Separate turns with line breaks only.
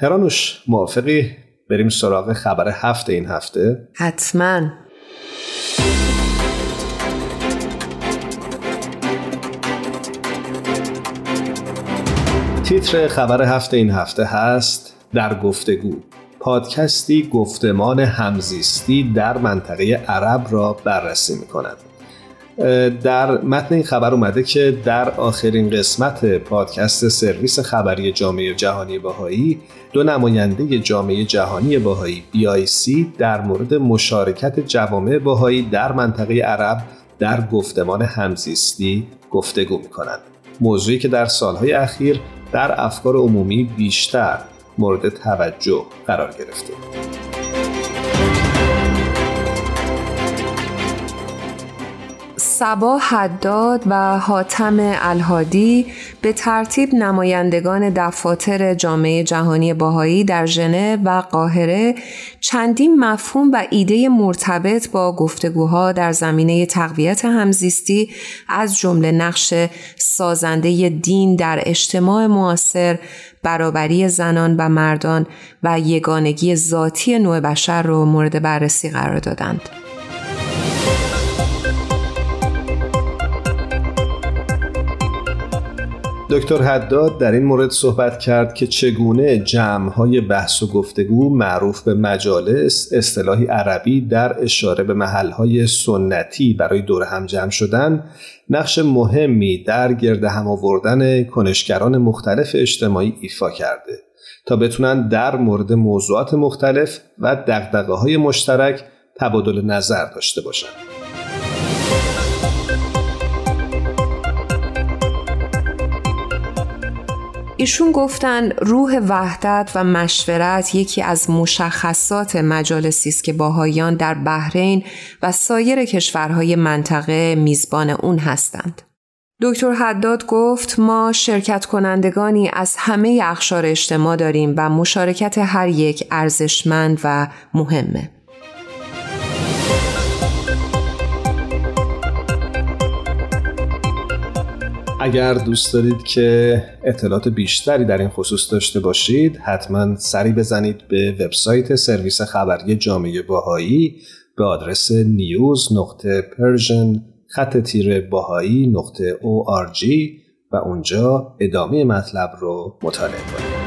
هرانوش موافقی؟ بریم سراغ خبر هفته این هفته.
حتما.
تیتر خبر هفته این هفته هست در گفتگو. پادکستی گفتمان همزیستی در منطقه عرب را بررسی می کند. در متن این خبر اومده که در آخرین قسمت پادکست سرویس خبری جامعه جهانی باهایی دو نماینده جامعه جهانی باهایی BIC در مورد مشارکت جوامع باهایی در منطقه عرب در گفتمان همزیستی گفتگو می کنند. موضوعی که در سالهای اخیر در افکار عمومی بیشتر مورد توجه قرار گرفته.
سبا حداد و حاتم الهادی به ترتیب نمایندگان دفاتر جامعه جهانی باهایی در ژنو و قاهره چندین مفهوم و ایده مرتبط با گفتگوها در زمینه تقویت همزیستی از جمله نقش سازنده دین در اجتماع معاصر برابری زنان و مردان و یگانگی ذاتی نوع بشر را مورد بررسی قرار دادند.
دکتر حداد در این مورد صحبت کرد که چگونه جمعهای بحث و گفتگو معروف به مجالس اصطلاحی عربی در اشاره به محلهای سنتی برای دور هم جمع شدن نقش مهمی در گرد هم آوردن کنشگران مختلف اجتماعی ایفا کرده تا بتونن در مورد موضوعات مختلف و دقدقه های مشترک تبادل نظر داشته باشند.
ایشون گفتن روح وحدت و مشورت یکی از مشخصات مجالسی است که باهایان در بحرین و سایر کشورهای منطقه میزبان اون هستند. دکتر حداد گفت ما شرکت کنندگانی از همه اخشار اجتماع داریم و مشارکت هر یک ارزشمند و مهمه.
اگر دوست دارید که اطلاعات بیشتری در این خصوص داشته باشید حتما سری بزنید به وبسایت سرویس خبری جامعه بهایی به آدرس news نقطه Persian خط تیره Bahai نقطه و اونجا ادامه مطلب رو مطالعه کنید.